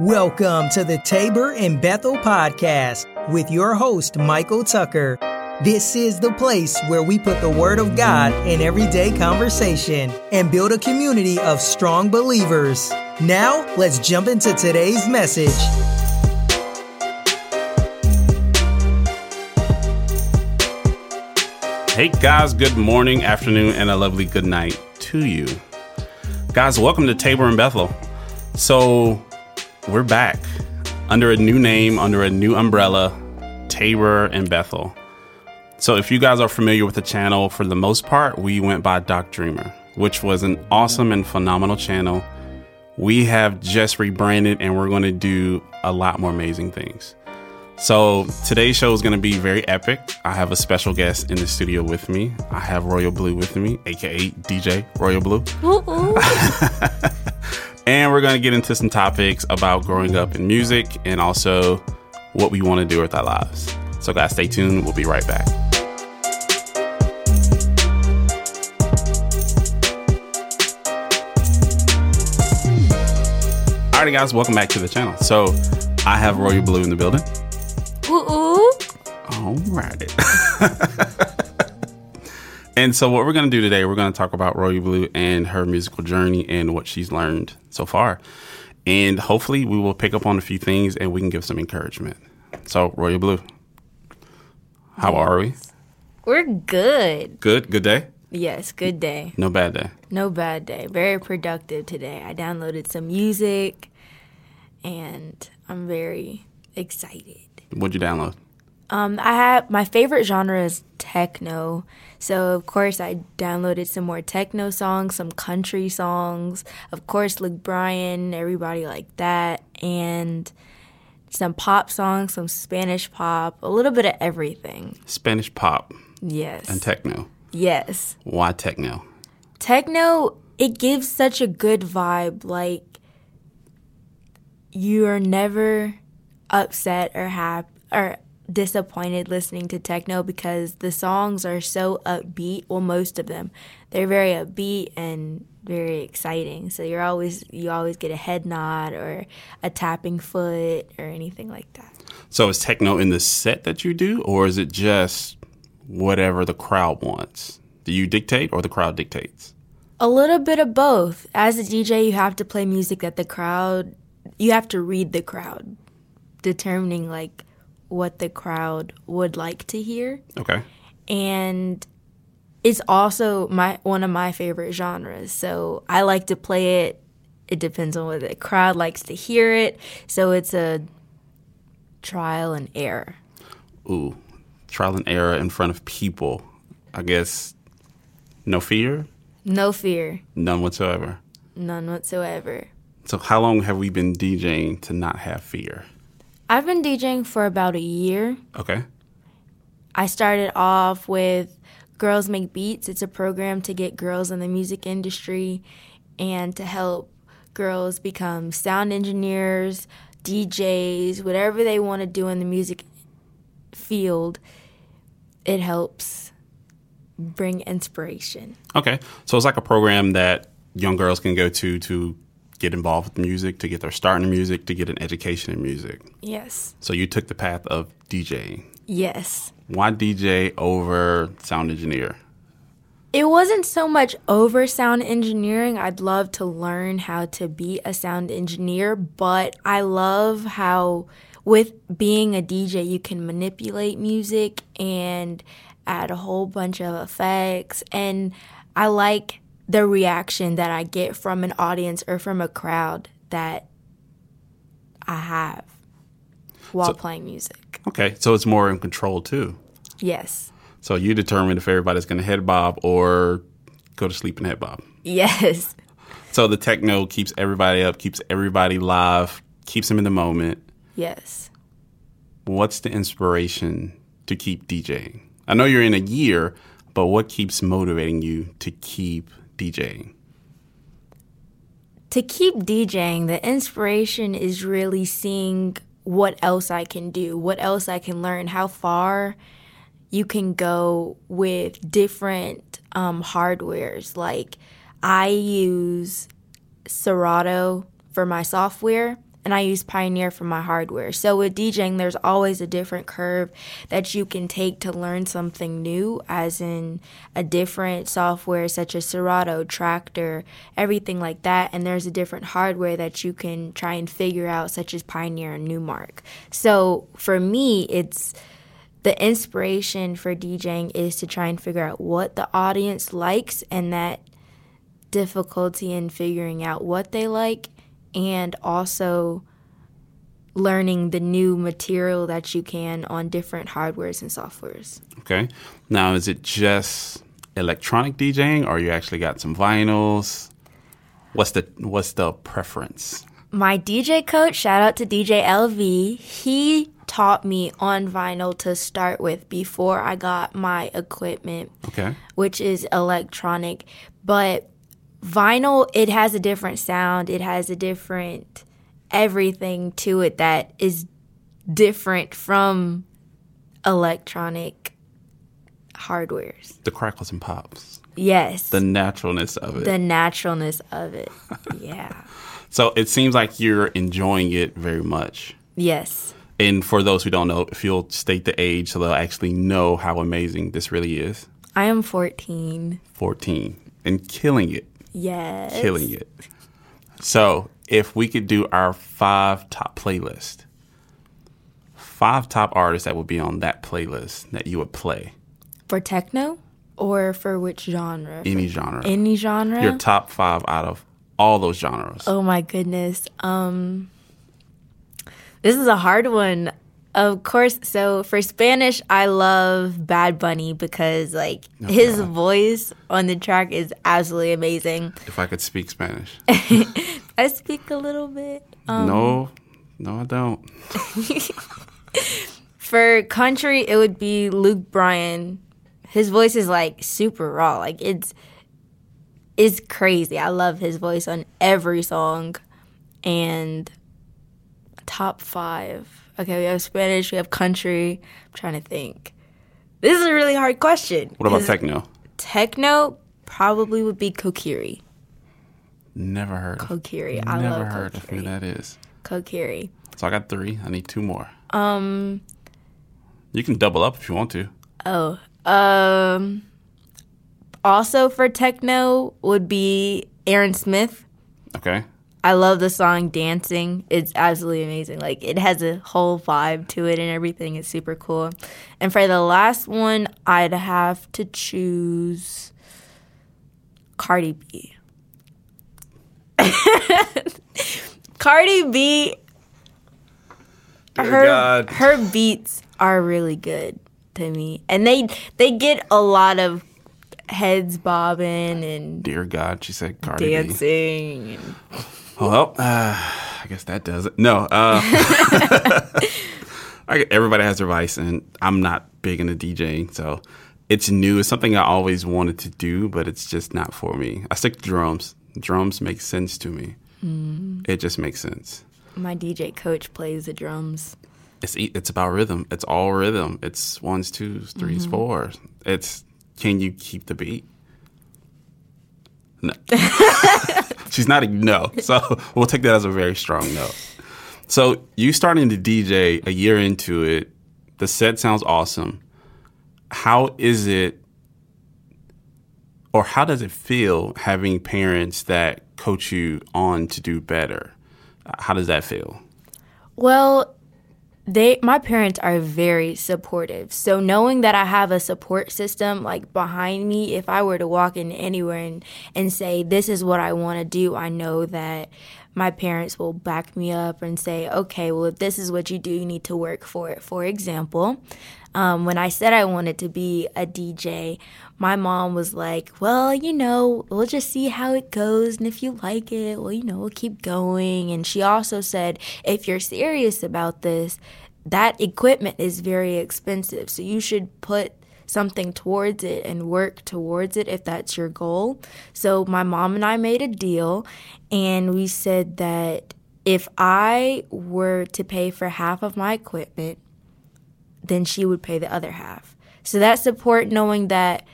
Welcome to the Tabor and Bethel podcast with your host, Michael Tucker. This is the place where we put the Word of God in everyday conversation and build a community of strong believers. Now, let's jump into today's message. Hey guys, good morning, afternoon, and a lovely good night to you. Guys, welcome to Tabor and Bethel. So, we're back under a new name, under a new umbrella, Tabor and Bethel. So, if you guys are familiar with the channel, for the most part, we went by Doc Dreamer, which was an awesome and phenomenal channel. We have just rebranded and we're going to do a lot more amazing things. So, today's show is going to be very epic. I have a special guest in the studio with me. I have Royal Blue with me, aka DJ Royal Blue. And we're going to get into some topics about growing up in music and also what we want to do with our lives. So, guys, stay tuned. We'll be right back. Alrighty, guys, welcome back to the channel. So, I have Royal Blue in the building. Ooh, ooh. Alrighty. and so, what we're going to do today, we're going to talk about Royal Blue and her musical journey and what she's learned so far. And hopefully, we will pick up on a few things and we can give some encouragement. So, Royal Blue, how are we? We're good. Good? Good day? Yes, good day. No bad day. No bad day. Very productive today. I downloaded some music and I'm very excited. What'd you download? Um, I have my favorite genre is techno. So of course I downloaded some more techno songs, some country songs, of course Luke Bryan, everybody like that, and some pop songs, some Spanish pop, a little bit of everything. Spanish pop Yes. and techno. yes. Why techno? techno it gives such a good vibe like you are never upset or happy or disappointed listening to techno because the songs are so upbeat well most of them they're very upbeat and very exciting so you're always you always get a head nod or a tapping foot or anything like that So, is techno in the set that you do, or is it just whatever the crowd wants? Do you dictate, or the crowd dictates? A little bit of both. As a DJ, you have to play music that the crowd, you have to read the crowd, determining like what the crowd would like to hear. Okay. And it's also my one of my favorite genres. So I like to play it. It depends on what the crowd likes to hear it. So it's a trial and error. ooh, trial and error in front of people. I guess no fear, No fear, none whatsoever. none whatsoever. So, how long have we been DJing to not have fear? I've been DJing for about a year. Okay. I started off with Girls Make Beats. It's a program to get girls in the music industry and to help girls become sound engineers, DJs, whatever they want to do in the music field. It helps bring inspiration. Okay. So, it's like a program that young girls can go to to get involved with music, to get their start in music, to get an education in music. Yes. So, you took the path of DJing. Yes. Why DJ over sound engineer? It wasn't so much over sound engineering. I'd love to learn how to be a sound engineer, but I love how, with being a DJ, you can manipulate music and add a whole bunch of effects. And I like the reaction that I get from an audience or from a crowd that I have while So- playing music. Okay. So, it's more in control too. Yes. So, you determine if everybody's going to head bob or go to sleep and head bob. Yes. So the techno keeps everybody up, keeps everybody live, keeps them in the moment. Yes. What's the inspiration to keep DJing? I know you're in a year, but what keeps motivating you to keep DJing? to keep DJing, the inspiration is really seeing what else I can do, what else I can learn, how far you can go with different um, hardwares. Like I use Serato for my software, and I use Pioneer for my hardware. So with DJing, there's always a different curve that you can take to learn something new, as in a different software such as Serato, Traktor, everything like that. And there's a different hardware that you can try and figure out, such as Pioneer and Numark. So for me, it's the inspiration for DJing is to try and figure out what the audience likes and that difficulty in figuring out what they like and also learning the new material that you can on different hardwares and softwares. Okay. Now, is it just electronic DJing, or you actually got some vinyls? What's the what's the preference? My DJ coach, shout out to DJ LV, he taught me on vinyl to start with before I got my equipment, Okay. which is electronic. But vinyl, it has a different sound, it has a different everything to it that is different from electronic hardwares. The crackles and pops, Yes. the naturalness of it. the naturalness of it. Yeah. so it seems like you're enjoying it very much. yes. And for those who don't know, if you'll state the age so they'll actually know how amazing this really is. I am 14. 14 and killing it, Yes. killing it. So, if we could do our five top playlist, five top artists that would be on that playlist that you would play, For techno or for which genre? any genre. Any genre? Your top five out of all those genres. oh my goodness. Um This is a hard one. Of course, so for Spanish, I love Bad Bunny because like oh, his voice on the track is absolutely amazing. If I could speak Spanish. I speak a little bit. Um, no, no, I don't. For country, it would be Luke Bryan. His voice is like super raw. Like it's it's crazy. I love his voice on every song. And top five. Okay, we have Spanish, we have country. I'm trying to think. This is a really hard question. What about techno? Techno probably would be Kokiri. Never heard. of Kokiri. I Never love heard of who that is. Kokiri. So I got three. I need two more. Um, you can double up if you want to. Oh, um, also for techno would be Aaron Smith. Okay. I love the song Dancing. It's absolutely amazing. Like it has a whole vibe to it and everything. It's super cool. And for the last one, I'd have to choose Cardi B. Cardi B Dear her God. her beats are really good to me. And they they get a lot of heads bobbing and Dear God, she said Cardi B. dancing. and- Well, uh, I guess that does it. No, uh, I, everybody has their vice, and I'm not big into DJing, so it's new. It's something I always wanted to do, but it's just not for me. I stick to drums. Drums make sense to me. It just makes sense. My DJ coach plays the drums. It's it's about rhythm. It's all rhythm. It's ones, twos, 3s fours. It's can you keep the beat? No. She's not a no. So we'll take that as a very strong no. So you starting to DJ a year into it. The set sounds awesome. How is it or how does it feel having parents that coach you on to do better? How does that feel? Well, they my parents are very supportive. So knowing that I have a support system like behind me, if I were to walk in anywhere and, and say this is what I want to do, I know that my parents will back me up and say, okay, well, if this is what you do, you need to work for it. For example, um, when I said I wanted to be a DJ, my mom was like, well, you know, we'll just see how it goes. And if you like it, well, you know, we'll keep going. And she also said, if you're serious about this, that equipment is very expensive. So you should put something towards it and work towards it if that's your goal. So my mom and I made a deal and we said that if I were to pay for half of my equipment, then she would pay the other half. So that support knowing that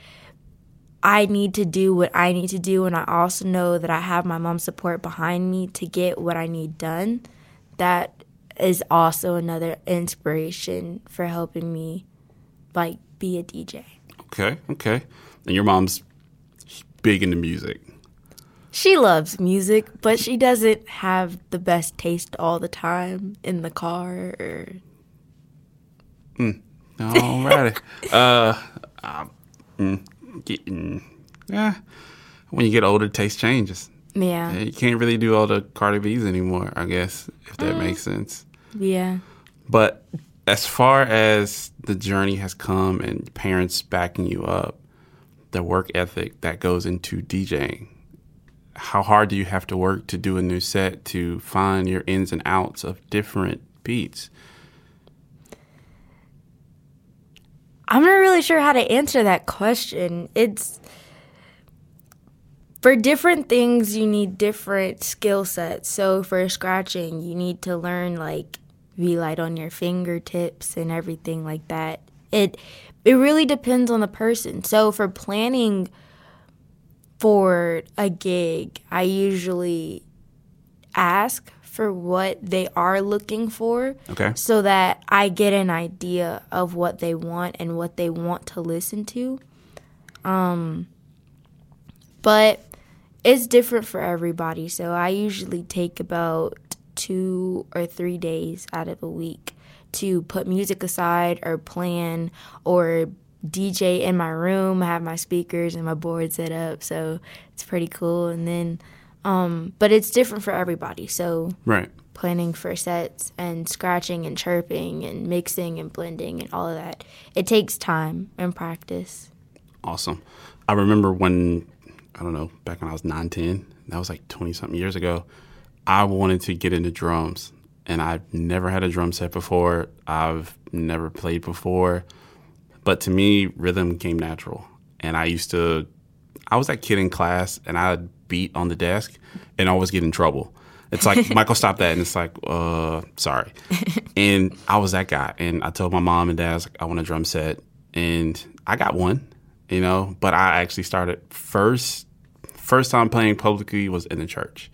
I need to do what I need to do and I also know that I have my mom's support behind me to get what I need done. that is also another inspiration for helping me like be a DJ. Okay, okay. And your mom's big into music. She loves music, but she doesn't have the best taste all the time in the car or Alrighty. uh, mm, getting, yeah. When you get older, taste changes. yeah. You can't really do all the Cardi B's anymore, I guess, if that makes sense. Yeah. But as far as the journey has come and parents backing you up, the work ethic that goes into DJing, how hard do you have to work to do a new set to find your ins and outs of different beats? I'm not really sure how to answer that question. It's for different things you need different skill sets. So for scratching, you need to learn like be light on your fingertips and everything like that. It it really depends on the person. So for planning for a gig, I usually ask for what they are looking for Okay. so that I get an idea of what they want and what they want to listen to. Um, but it's different for everybody. So I usually take about two or three days out of a week to put music aside or plan or DJ in my room, have my speakers and my board set up. So it's pretty cool. And then, um, but it's different for everybody. So Right. planning for sets and scratching and chirping and mixing and blending and all of that. It takes time and practice. Awesome. I remember when, I don't know, back when I was 9, 10, that was like 20 something years ago, I wanted to get into drums. And I've never had a drum set before. I've never played before. But to me, rhythm came natural. And I used to, I was that kid in class and I'd beat on the desk and always get in trouble. It's like, Michael, stop that. And it's like, uh, sorry. and I was that guy. And I told my mom and dad, I like, I want a drum set. And I got one, you know, but I actually started first, first time playing publicly was in the church.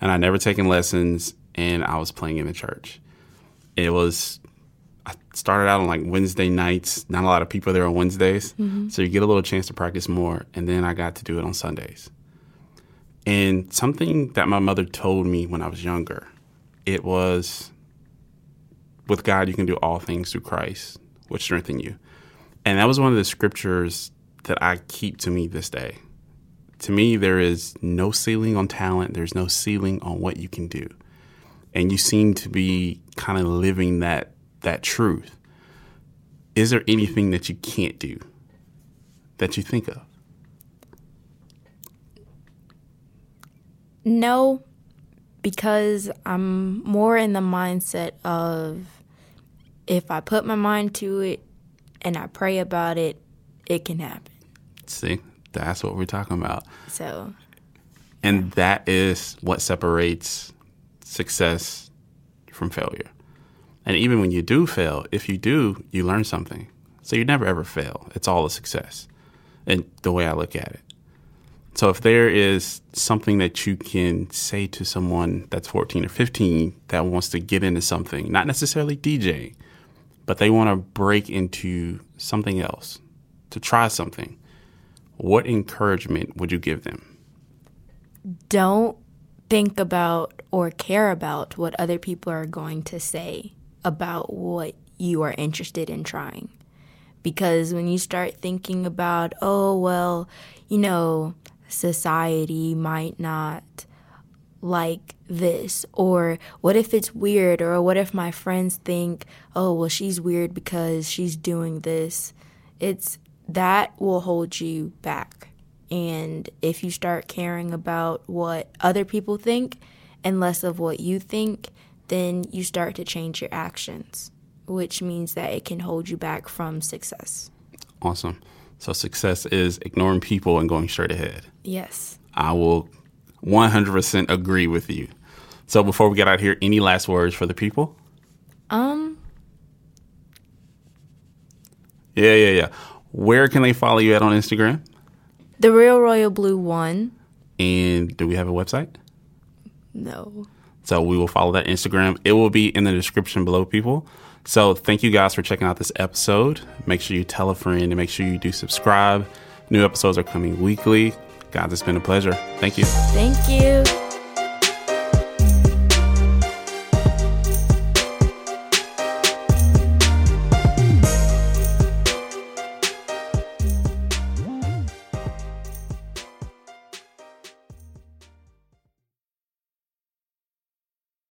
And I never taken lessons and I was playing in the church. It was, I started out on like Wednesday nights. Not a lot of people there on Wednesdays. Mm-hmm. So you get a little chance to practice more. And then I got to do it on Sundays. And something that my mother told me when I was younger, it was with God, you can do all things through Christ, which strengthen you. And that was one of the scriptures that I keep to me this day. To me, there is no ceiling on talent, there's no ceiling on what you can do. And you seem to be kind of living that that truth. Is there anything that you can't do that you think of? No, because I'm more in the mindset of if I put my mind to it and I pray about it, it can happen. See, that's what we're talking about. So, And that is what separates success from failure. And even when you do fail, if you do, you learn something. So you never ever fail. It's all a success. And the way I look at it. So if there is something that you can say to someone that's 14 or 15 that wants to get into something, not necessarily DJ, but they want to break into something else, to try something, what encouragement would you give them? don't think about or care about what other people are going to say about what you are interested in trying. Because when you start thinking about, oh, well, you know, society might not like this, or what if it's weird, or what if my friends think, oh, well, she's weird because she's doing this, it's that will hold you back. And if you start caring about what other people think and less of what you think, then you start to change your actions, which means that it can hold you back from success. Awesome. So success is ignoring people and going straight ahead. Yes. I will 100% agree with you. So before we get out here, any last words for the people? Um, Yeah, yeah, yeah. Where can they follow you at on Instagram? the Real Royal Blue one. And do we have a website? No. So we will follow that Instagram. It will be in the description below, people. So thank you guys for checking out this episode. Make sure you tell a friend and make sure you do subscribe. New episodes are coming weekly. Guys, it's been a pleasure. Thank you. Thank you.